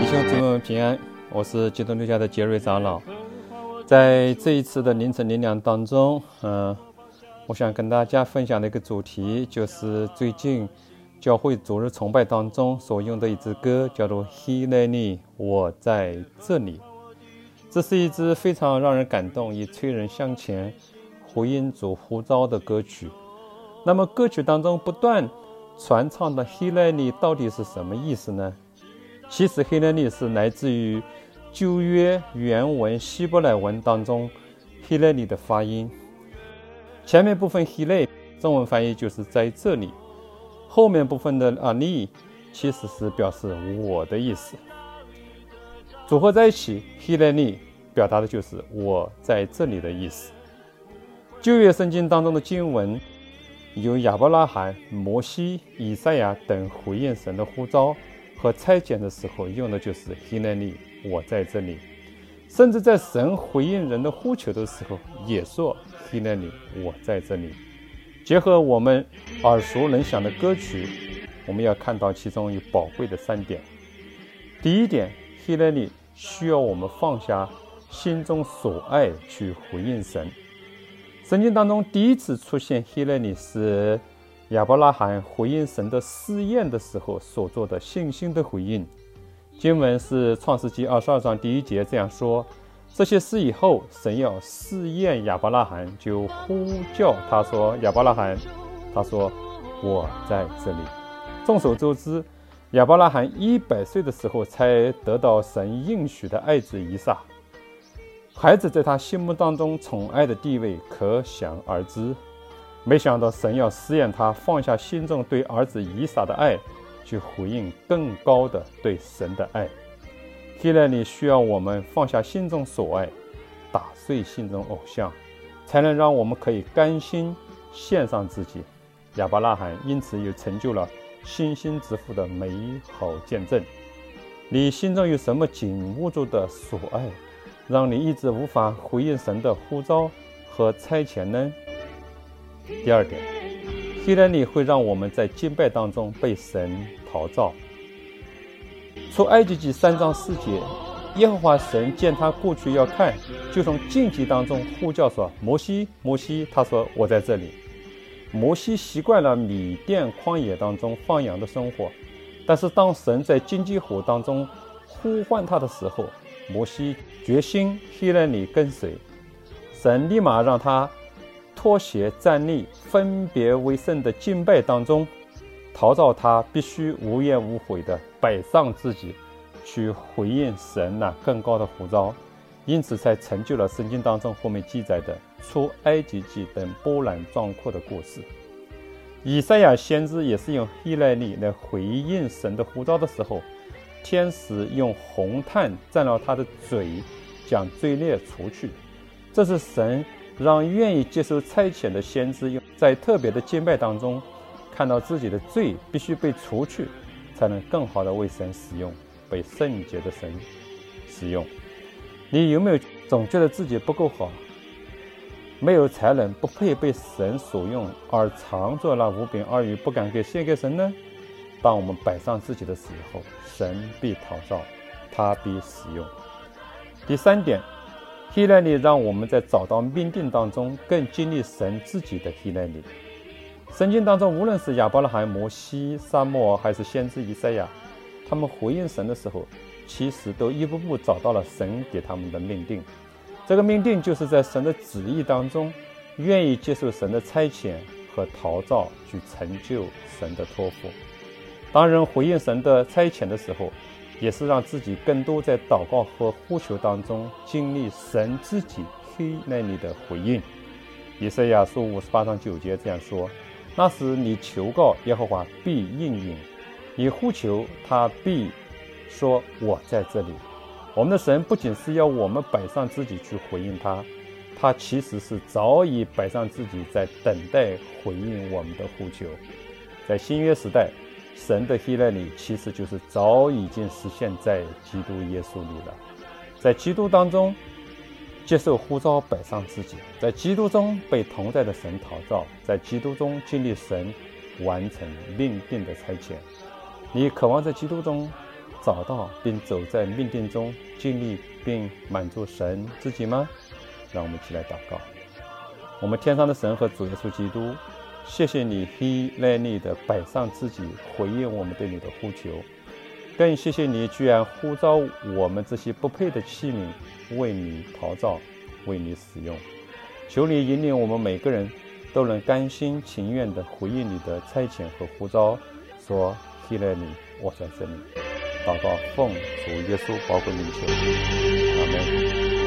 弟兄姊妹们平安，我是基督教家的杰瑞长老。在这一次的凌晨灵粮当中，嗯，我想跟大家分享的一个主题，就是最近教会主日崇拜当中所用的一支歌，叫做《He l e Me》，我在这里。这是一支非常让人感动，以催人向前、回应主呼召的歌曲。那么歌曲当中不断传唱的 “He l e Me” 到底是什么意思呢？其实，黑勒利是来自于旧约原文希伯来文当中黑勒利的发音。前面部分黑勒中文翻译就是在这里，后面部分的阿利其实是表示我的意思。组合在一起，黑勒利表达的就是我在这里的意思。旧约圣经当中的经文有亚伯拉罕、摩西、以赛亚等回应神的呼召。和拆解的时候用的就是 “He n e 我在这里。甚至在神回应人的呼求的时候，也说 “He n e 我在这里。结合我们耳熟能详的歌曲，我们要看到其中有宝贵的三点。第一点，“He n e 需要我们放下心中所爱去回应神。圣经当中第一次出现 “He n e 是。亚伯拉罕回应神的试验的时候所做的信心的回应，经文是创世纪二十二章第一节这样说：这些事以后，神要试验亚伯拉罕，就呼叫他说：“亚伯拉罕。”他说：“我在这里。”众所周知，亚伯拉罕一百岁的时候才得到神应许的爱子以撒，孩子在他心目当中宠爱的地位可想而知。没想到神要试验他放下心中对儿子以撒的爱，去回应更高的对神的爱。希勒里需要我们放下心中所爱，打碎心中偶像，才能让我们可以甘心献上自己。亚伯拉罕因此又成就了星星之父的美好见证。你心中有什么紧握住的所爱，让你一直无法回应神的呼召和差遣呢？第二点，希勒里会让我们在敬拜当中被神陶造。出埃及记三章四节，耶和华神见他过去要看，就从荆棘当中呼叫说：“摩西，摩西。”他说：“我在这里。”摩西习惯了米甸旷野当中放羊的生活，但是当神在荆棘湖当中呼唤他的时候，摩西决心希勒里跟随。神立马让他。脱鞋站立，分别为圣的敬拜当中，陶造他必须无怨无悔的摆上自己，去回应神那更高的呼召，因此才成就了圣经当中后面记载的出埃及记等波澜壮阔的故事。以赛亚先知也是用依赖力来回应神的呼召的时候，天使用红炭蘸了他的嘴，将罪孽除去，这是神。让愿意接受差遣的先知用在特别的敬拜当中，看到自己的罪必须被除去，才能更好的为神使用，被圣洁的神使用。你有没有总觉得自己不够好，没有才能，不配被神所用，而常做那无柄二语，不敢给献给神呢？当我们摆上自己的时候，神必讨造，他必使用。第三点。希莱里让我们在找到命定当中更经历神自己的希莱里。圣经当中，无论是亚伯拉罕、摩西、沙漠，还是先知以赛亚，他们回应神的时候，其实都一步步找到了神给他们的命定。这个命定就是在神的旨意当中，愿意接受神的差遣和陶造，去成就神的托付。当人回应神的差遣的时候，也是让自己更多在祷告和呼求当中经历神自己黑那里的回应。以赛亚书五十八章九节这样说：“那时你求告耶和华，必应允；你呼求他，必说我在这里。”我们的神不仅是要我们摆上自己去回应他，他其实是早已摆上自己在等待回应我们的呼求。在新约时代。神的希勒里其实就是早已经实现在基督耶稣里了，在基督当中接受呼召，摆上自己，在基督中被同在的神陶造，在基督中经历神完成命定的差遣。你渴望在基督中找到并走在命定中，经历并满足神自己吗？让我们一起来祷告。我们天上的神和主耶稣基督，谢谢你希来利的摆上自己，回应我们对你的呼求。更谢谢你居然呼召我们这些不配的器皿，为你陶造，为你使用。求你引领我们每个人，都能甘心情愿地回应你的差遣和呼召，说：“希来利，我在这里。”祷告奉主耶稣宝贵名求，阿门。